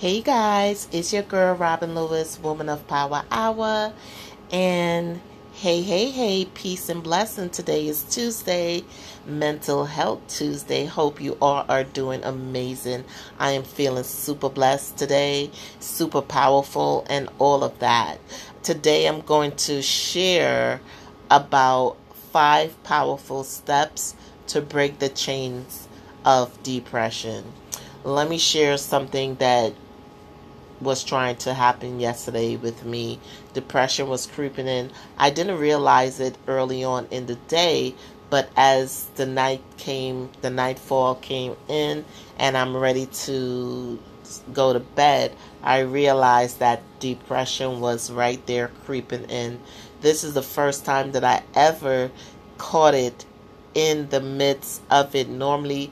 Hey guys, it's your girl Robin Lewis, Women of Power Hour. And hey, hey, hey, peace and blessing. Today is Tuesday, Mental Health Tuesday. Hope you all are doing amazing. I am feeling super blessed today, super powerful, and all of that. Today I'm going to share about five powerful steps to break the chains of depression. Let me share something that was trying to happen yesterday with me. Depression was creeping in. I didn't realize it early on in the day, but as the night came, the nightfall came in, and I'm ready to go to bed, I realized that depression was right there creeping in. This is the first time that I ever caught it in the midst of it. Normally,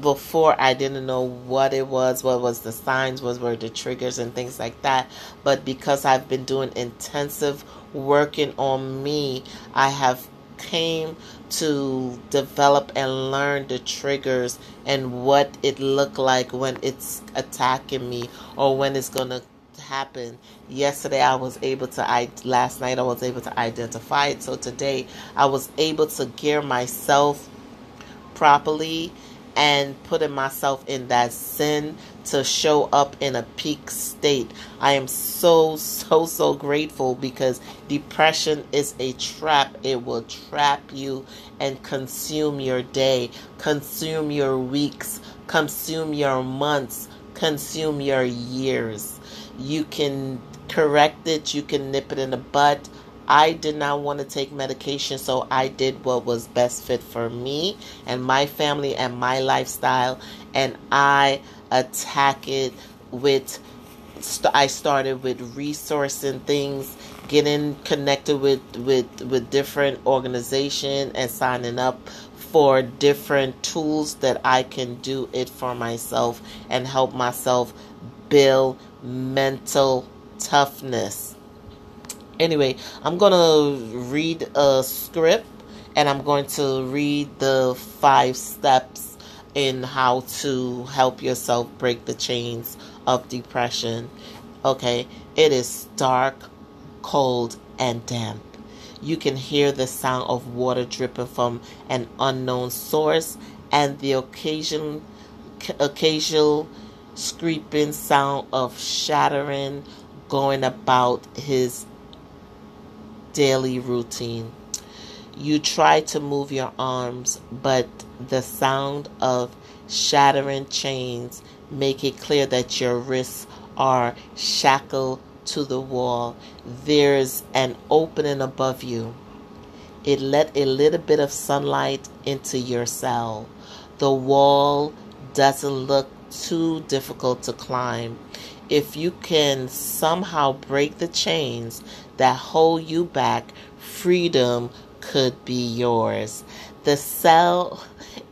before I didn't know what it was, what was the signs, what were the triggers and things like that. But because I've been doing intensive working on me, I have came to develop and learn the triggers and what it looked like when it's attacking me or when it's going to happen. Yesterday I was able to I last night I was able to identify it. So today I was able to gear myself properly and putting myself in that sin to show up in a peak state. I am so, so, so grateful because depression is a trap. It will trap you and consume your day, consume your weeks, consume your months, consume your years. You can correct it, you can nip it in the bud I did not want to take medication, so I did what was best fit for me and my family and my lifestyle, and I attack it with. I started with resourcing things, getting connected with with with different organization and signing up for different tools that I can do it for myself and help myself build mental toughness Anyway, I'm to read a script and I'm going to read the five steps in how to help yourself break the chains of depression. Okay, it is dark, cold, and damp. You can hear the sound of water dripping from an unknown source and the occasion, occasional scraping sound of shattering going about his daily routine. You try to move your arms, but the sound of shattering chains make it clear that your wrists are shackled to the wall. There's an opening above you. It let a little bit of sunlight into your cell. The wall doesn't look too difficult to climb. If you can somehow break the chains that hold you back, freedom could be yours. The cell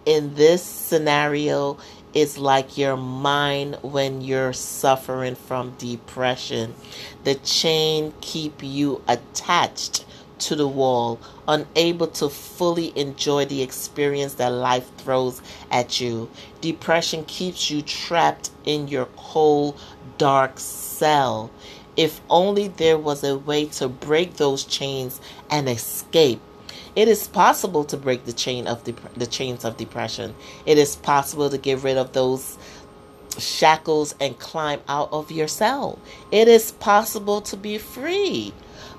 in this scenario is like your mind when you're suffering from depression. The chain keep you attached to the wall, unable to fully enjoy the experience that life throws at you. Depression keeps you trapped in your cold, dark cell. If only there was a way to break those chains and escape. It is possible to break the chain of dep- the chains of depression. It is possible to get rid of those shackles and climb out of your cell. It is possible to be free.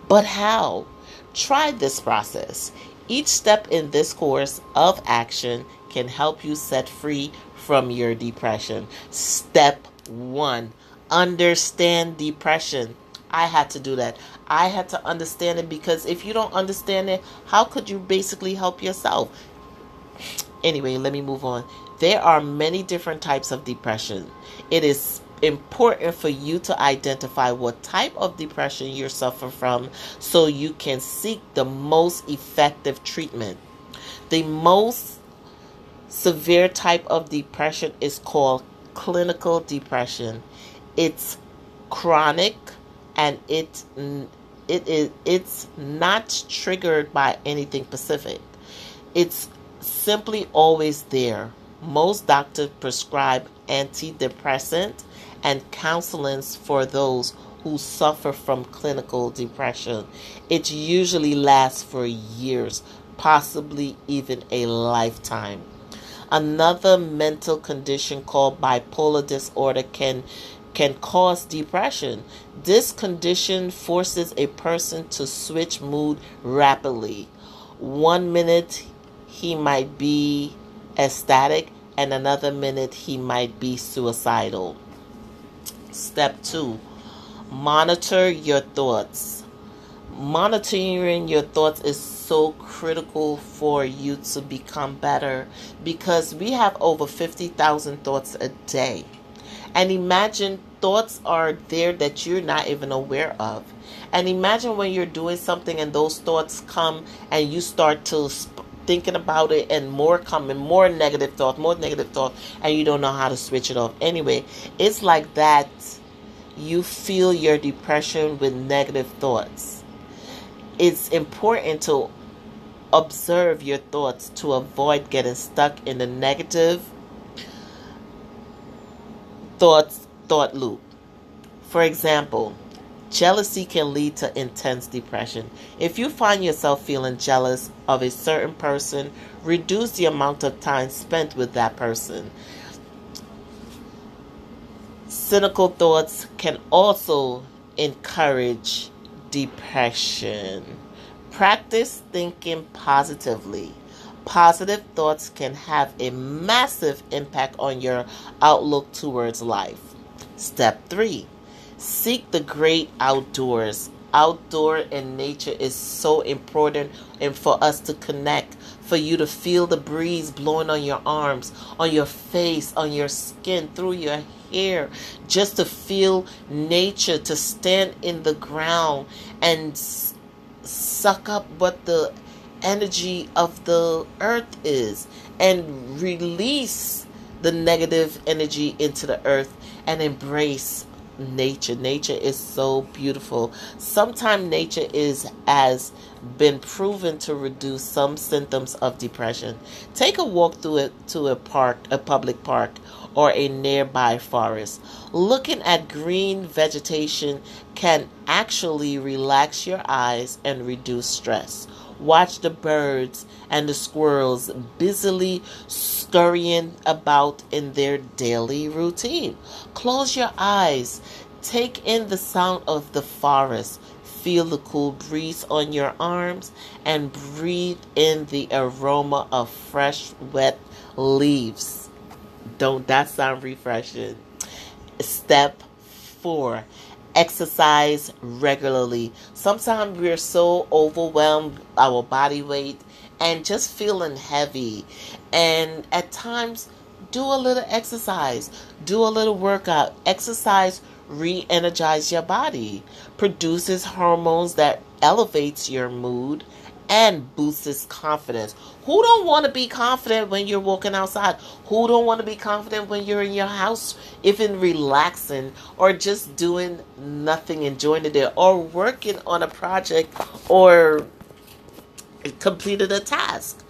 But how? Try this process. Each step in this course of action can help you set free from your depression. Step 1 understand depression. I had to do that. I had to understand it because if you don't understand it, how could you basically help yourself? Anyway, let me move on. There are many different types of depression. It is important for you to identify what type of depression you're suffering from so you can seek the most effective treatment. The most severe type of depression is called clinical depression. It's chronic and it it is it's not triggered by anything specific. It's simply always there. Most doctors prescribe antidepressant and counseling for those who suffer from clinical depression. It usually lasts for years, possibly even a lifetime. Another mental condition called bipolar disorder can can cause depression. This condition forces a person to switch mood rapidly. One minute he might be ecstatic and another minute he might be suicidal. Step 2 Monitor your thoughts. Monitoring your thoughts is so critical for you to become better because we have over 50,000 thoughts a day. And imagine thoughts are there that you're not even aware of. And imagine when you're doing something and those thoughts come and you start to sp- thinking about it and more coming, more negative thoughts, more negative thoughts, and you don't know how to switch it off. Anyway, it's like that you feel your depression with negative thoughts. It's important to observe your thoughts to avoid getting stuck in the negative thoughts thought loop. For example, jealousy can lead to intense depression. If you find yourself feeling jealous of a certain person, reduce the amount of time spent with that person cynical thoughts can also encourage depression. Practice thinking positively. Positive thoughts can have a massive impact on your outlook towards life. Step 3 Seek the great outdoors. Outdoor and nature is so important and for us to connect, for you to feel the breeze blowing on your arms, on your face, on your skin, through your hair, just to feel nature, to stand in the ground and s- suck up what the energy of the earth is and release the negative energy into the earth and embrace nature. Nature is so beautiful. Sometimes nature is as been proven to reduce some symptoms of depression. Take a walk through it to a park, a public park, or a nearby forest. Looking at green vegetation can actually relax your eyes and reduce stress. Watch the birds and the squirrels busily scurrying about in their daily routine. Close your eyes. Take in the sound of the forest. Feel the cool breeze on your arms and breathe in the aroma of fresh, wet leaves. Don't that sound refreshing? Step four exercise regularly. Sometimes we're so overwhelmed, our body weight, and just feeling heavy. And at times, do a little exercise, do a little workout. Exercise re-energize your body, produces hormones that elevates your mood and boosts confidence. Who don't want to be confident when you're walking outside? Who don't want to be confident when you're in your house, even relaxing or just doing nothing, enjoying the day, or working on a project or completed a task?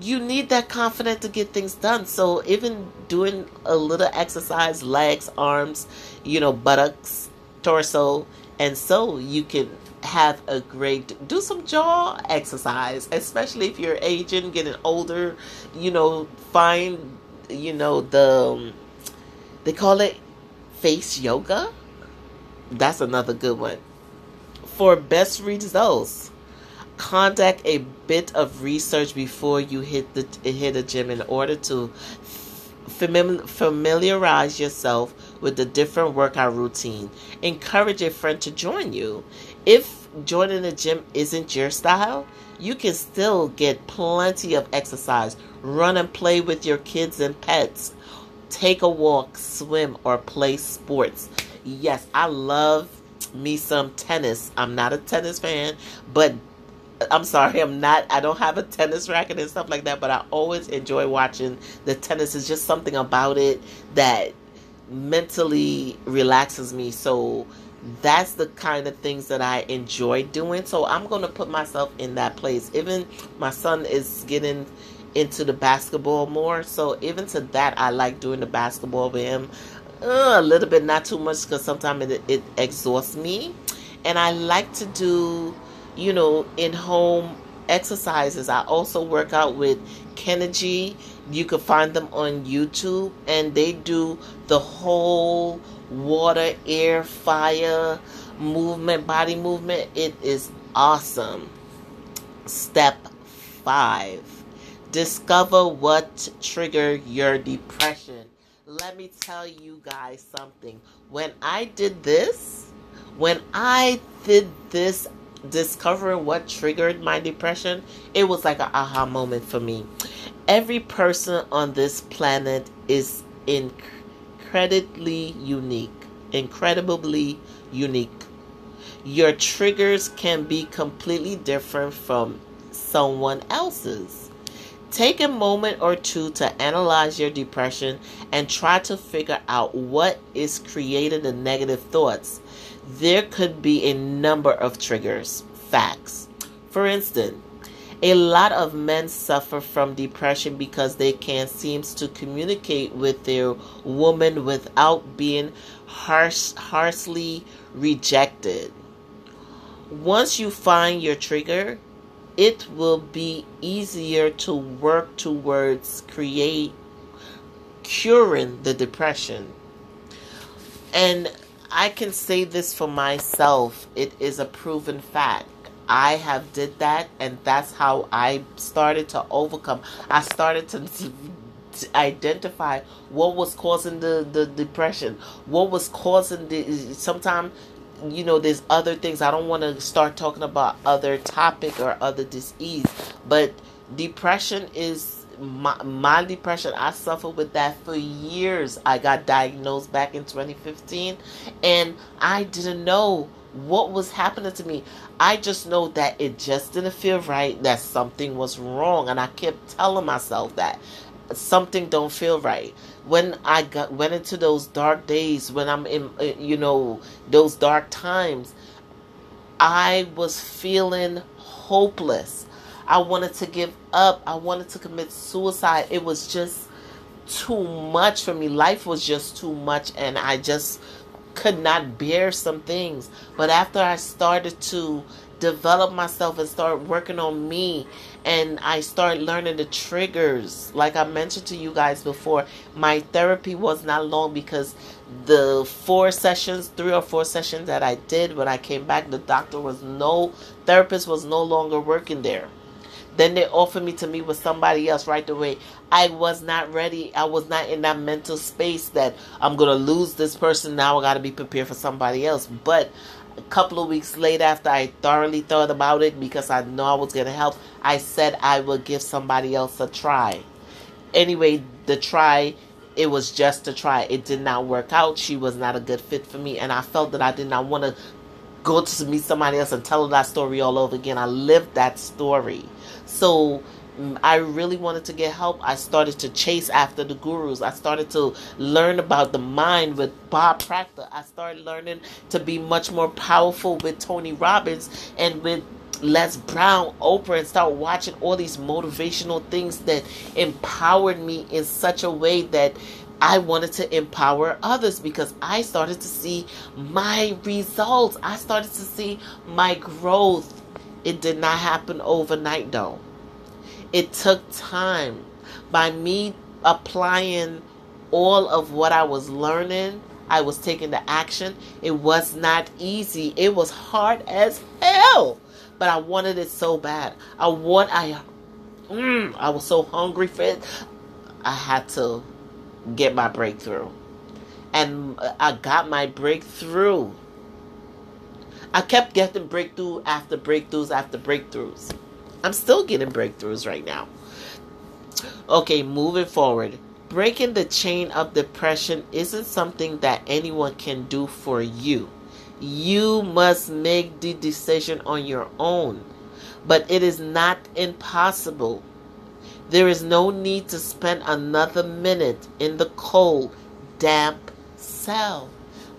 You need that confidence to get things done. So even doing a little exercise, legs, arms, you know, buttocks, torso, and so you can have a great do some jaw exercise especially if you're aging getting older you know find you know the they call it face yoga. That's another good one. For best results conduct a bit of research before you hit the hit a gym in order to familiarize yourself with the different workout routine. Encourage a friend to join you. If joining the gym isn't your style, you can still get plenty of exercise. Run and play with your kids and pets. Take a walk, swim, or play sports. Yes, I love me some tennis. I'm not a tennis fan, but I'm sorry, I'm not. I don't have a tennis racket and stuff like that, but I always enjoy watching the tennis. Is just something about it that mentally relaxes me. So that's the kind of things that I enjoy doing. So I'm going to put myself in that place. Even my son is getting into the basketball more. So even to that, I like doing the basketball with him uh, a little bit, not too much, because sometimes it, it exhausts me. And I like to do, you know, in home exercises. I also work out with Kenergy. You can find them on YouTube, and they do the whole water, air, fire movement, body movement. It is awesome. Step five discover what triggered your depression. Let me tell you guys something. When I did this, when I did this discovering what triggered my depression, it was like an aha moment for me. Every person on this planet is incredibly unique. Incredibly unique. Your triggers can be completely different from someone else's. Take a moment or two to analyze your depression and try to figure out what is creating the negative thoughts. There could be a number of triggers. Facts. For instance, a lot of men suffer from depression because they can't seem to communicate with their woman without being harsh, harshly rejected. Once you find your trigger, it will be easier to work towards create curing the depression. And I can say this for myself. It is a proven fact. I have did that and that's how I started to overcome. I started to, to, to identify what was causing the, the depression. What was causing the sometimes you know there's other things i don't want to start talking about other topic or other disease but depression is my, my depression i suffered with that for years. I got diagnosed back in 2015 and i didn't know what was happening to me. I just know that it just didn't feel right that something was wrong and i kept telling myself that something don't feel right. When i got went into those dark days when i'm in uh, you know those dark times i was feeling hopeless i wanted to give up i wanted to commit suicide it was just too much for me life was just too much and i just could not bear some things but after i started to develop myself and start working on me and I start learning the triggers. Like I mentioned to you guys before, my therapy was not long because the four sessions, three or four sessions that I did when I came back, the doctor was no therapist was no longer working there. Then they offered me to meet with somebody else right away. I was not ready. I was not in that mental space that I'm going to lose this person. Now I got to be prepared for somebody else. But a couple of weeks later, after I thoroughly thought about it because I know I was going to help, I said I would give somebody else a try. Anyway, the try, it was just a try. It did not work out. She was not a good fit for me, and I felt that I did not want to go to meet somebody else and tell that story all over again. I lived that story. So mm, I really wanted to get help. I started to chase after the gurus. I started to learn about the mind with Bob Proctor. I started learning to be much more powerful with Tony Robbins and with Les Brown, Oprah, and start watching all these motivational things that empowered me in such a way that I wanted to empower others because I started to see my results. I started to see my growth. It did not happen overnight though. It took time. By me applying all of what I was learning, I was taking the action. It was not easy. It was hard as hell. But I wanted it so bad. I want I mm, I was so hungry for it. I had to get my breakthrough. And I got my breakthrough. I kept getting breakthrough after breakthroughs after breakthroughs. I'm still getting breakthroughs right now. Okay, moving forward. Breaking the chain of depression isn't something that anyone can do for you. You must make the decision on your own. But it is not impossible. There is no need to spend another minute in the cold, damp cell.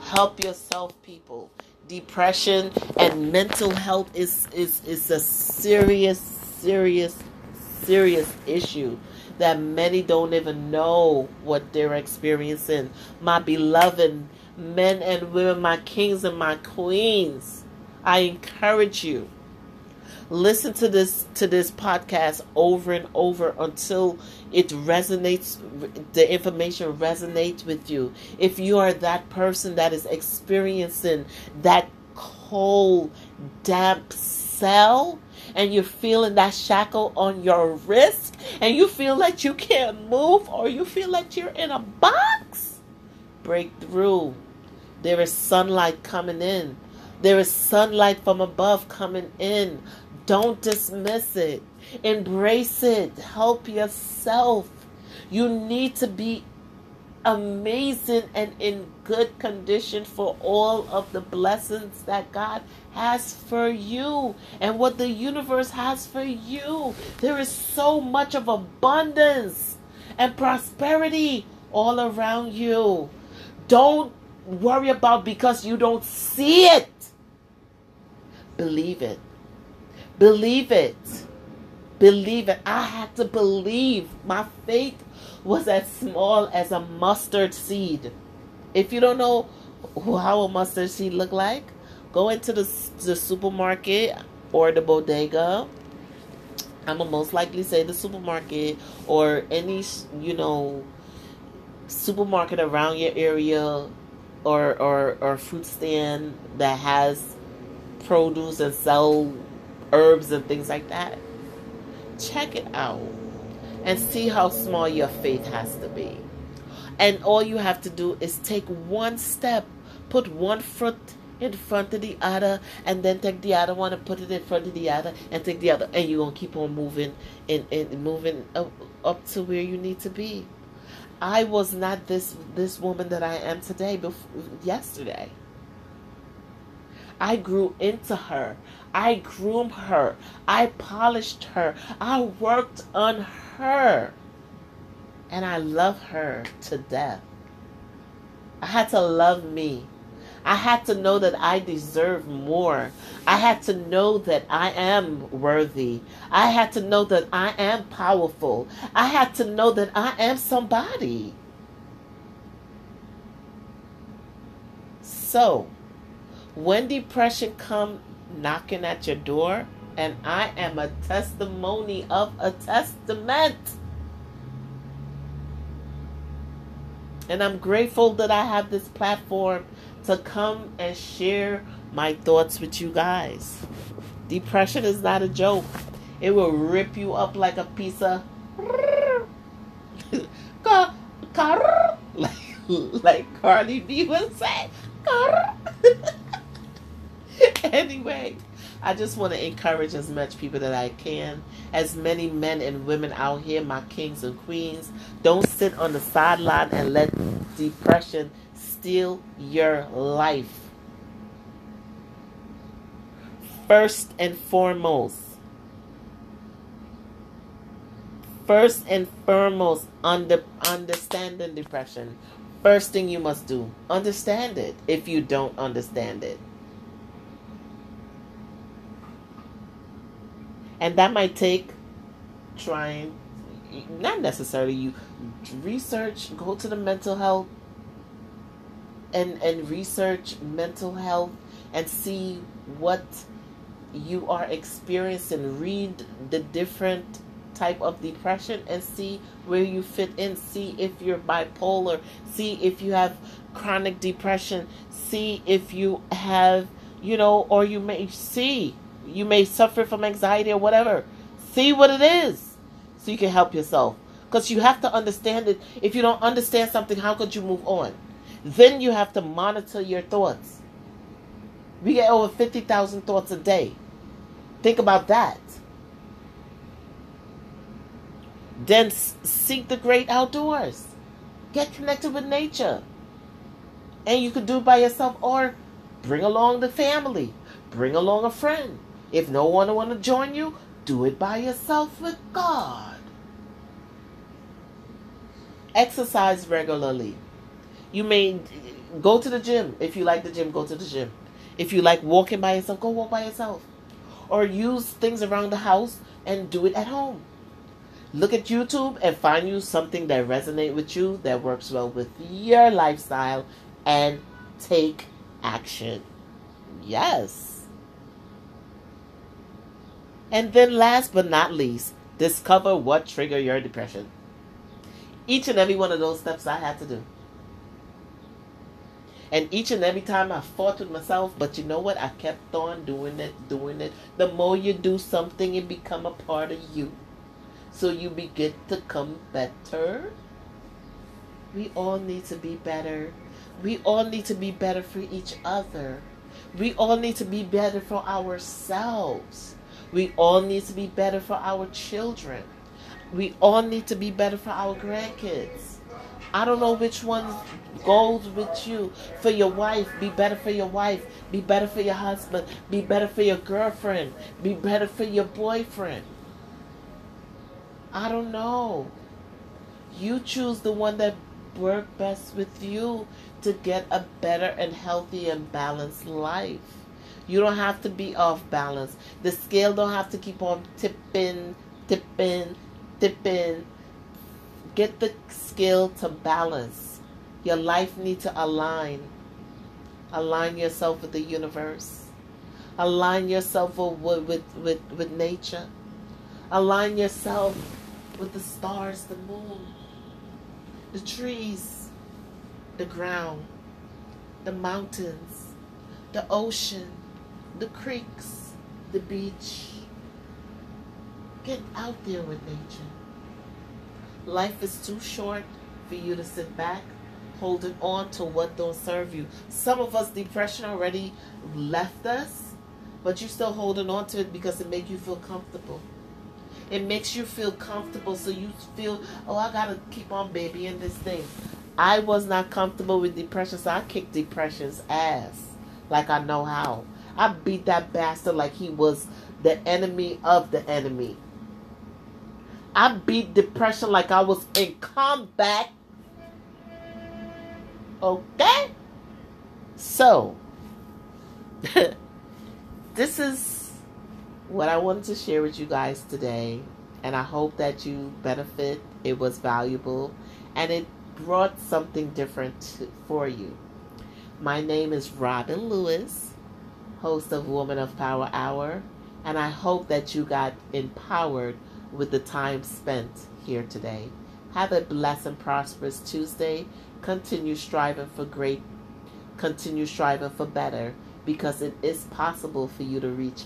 Help yourself, people. Depression and mental health is, is, is a serious serious, serious issue that many don't even know what they're experiencing. My beloved men and women, my kings and my queens, I encourage you listen to this to this podcast over and over until it resonates the information resonates with you. If you are that person that is experiencing that cold damp cell and you're feeling that shackle on your wrist and you feel like you can't move or you feel like you're in a box break through. There is sunlight coming in. There is sunlight from above coming in don't dismiss it. Embrace it. Help yourself. You need to be amazing and in good condition for all of the blessings that God has for you and what the universe has for you. There is so much of abundance and prosperity all around you. Don't worry about because you don't see it. Believe it. Believe it. Believe it. I had to believe. My faith was as small as a mustard seed. If you don't know how a mustard seed look like, go into the, the supermarket or the bodega. I'm gonna most likely say the supermarket or any you know supermarket around your area or or or fruit stand that has produce and sell herbs and things like that. Check it out and see how small your faith has to be. And all you have to do is take one step, put one foot in front of the other, and then take the other one and put it in front of the other, and take the other, and you're gonna keep on moving and, and moving up, up to where you need to be. I was not this this woman that I am today before yesterday. I grew into her. I groomed her. I polished her. I worked on her. And I love her to death. I had to love me. I had to know that I deserve more. I had to know that I am worthy. I had to know that I am powerful. I had to know that I am somebody. So, when depression come knocking at your door, and I am a testimony of a testament. And I'm grateful that I have this platform to come and share my thoughts with you guys. Depression is not a joke. It will rip you up like a piece of like like Cardi B would say. anyway, I just want to encourage as much people that I can, as many men and women out here, my kings and queens. Don't sit on the sideline and let depression steal your life. First and foremost, first and foremost, under understanding depression. First thing you must do, understand it if you don't understand it. And that might take trying not necessarily you research go to the mental health and and research mental health and see what you are experiencing. Read the different type of depression and see where you fit in. See if you're bipolar. See if you have chronic depression. See if you have you know or you may see you may suffer from anxiety or whatever. See what it is so you can help yourself. Because you have to understand it. If you don't understand something, how could you move on? Then you have to monitor your thoughts. We get over 50,000 thoughts a day. Think about that. Then seek the great outdoors. Get connected with nature. And you can do it by yourself or bring along the family, bring along a friend. If no one want to join you, do it by yourself with God. Exercise regularly. You may go to the gym. If you like the gym, go to the gym. If you like walking by yourself, go walk by yourself. Or use things around the house and do it at home. Look at YouTube and find you something that resonates with you, that works well with your lifestyle, and take action. Yes. And then last but not least, discover what trigger your depression. Each and every one of those steps I had to do. And each and every time I fought with myself, but you know what? I kept on doing it, doing it. The more you do something, it become a part of you. So you begin to come better. We all need to be better. We all need to be better for each other. We all need to be better for ourselves. We all need to be better for our children. We all need to be better for our grandkids. I don't know which one goes with you. For your wife, be better for your wife. Be better for your husband. Be better for your girlfriend. Be better for your boyfriend. I don't know. You choose the one that work best with you to get a better and healthy and balanced life. You don't have to be off balance. The scale don't have to keep on tipping, tipping, tipping. Get the scale to balance. Your life needs to align. Align yourself with the universe. Align yourself with, with, with, with nature. Align yourself with the stars, the moon, the trees, the ground, the mountains, the ocean, the creeks, the beach. Get out there with nature. Life is too short for you to sit back holding on to what don't serve you. Some of us, depression already left us, but you're still holding on to it because it makes you feel comfortable. It makes you feel comfortable, so you feel, oh, I gotta keep on babying this thing. I was not comfortable with depression, so I kicked depression's ass like I know how. I beat that bastard like he was the enemy of the enemy. I beat depression like I was in combat. Okay? So, this is what I wanted to share with you guys today. And I hope that you benefit. It was valuable. And it brought something different for you. My name is Robin Lewis, host of Women of Power Hour. And I hope that you got empowered with the time spent here today. Have a blessed and prosperous Tuesday. Continue striving for great, continue striving for better because it is possible for you to reach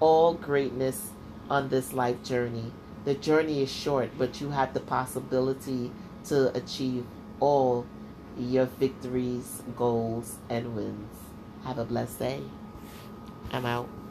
all greatness on this life journey. The journey is short, but you have the possibility to achieve all your victories, goals, and wins. Have a blessed day. I'm out.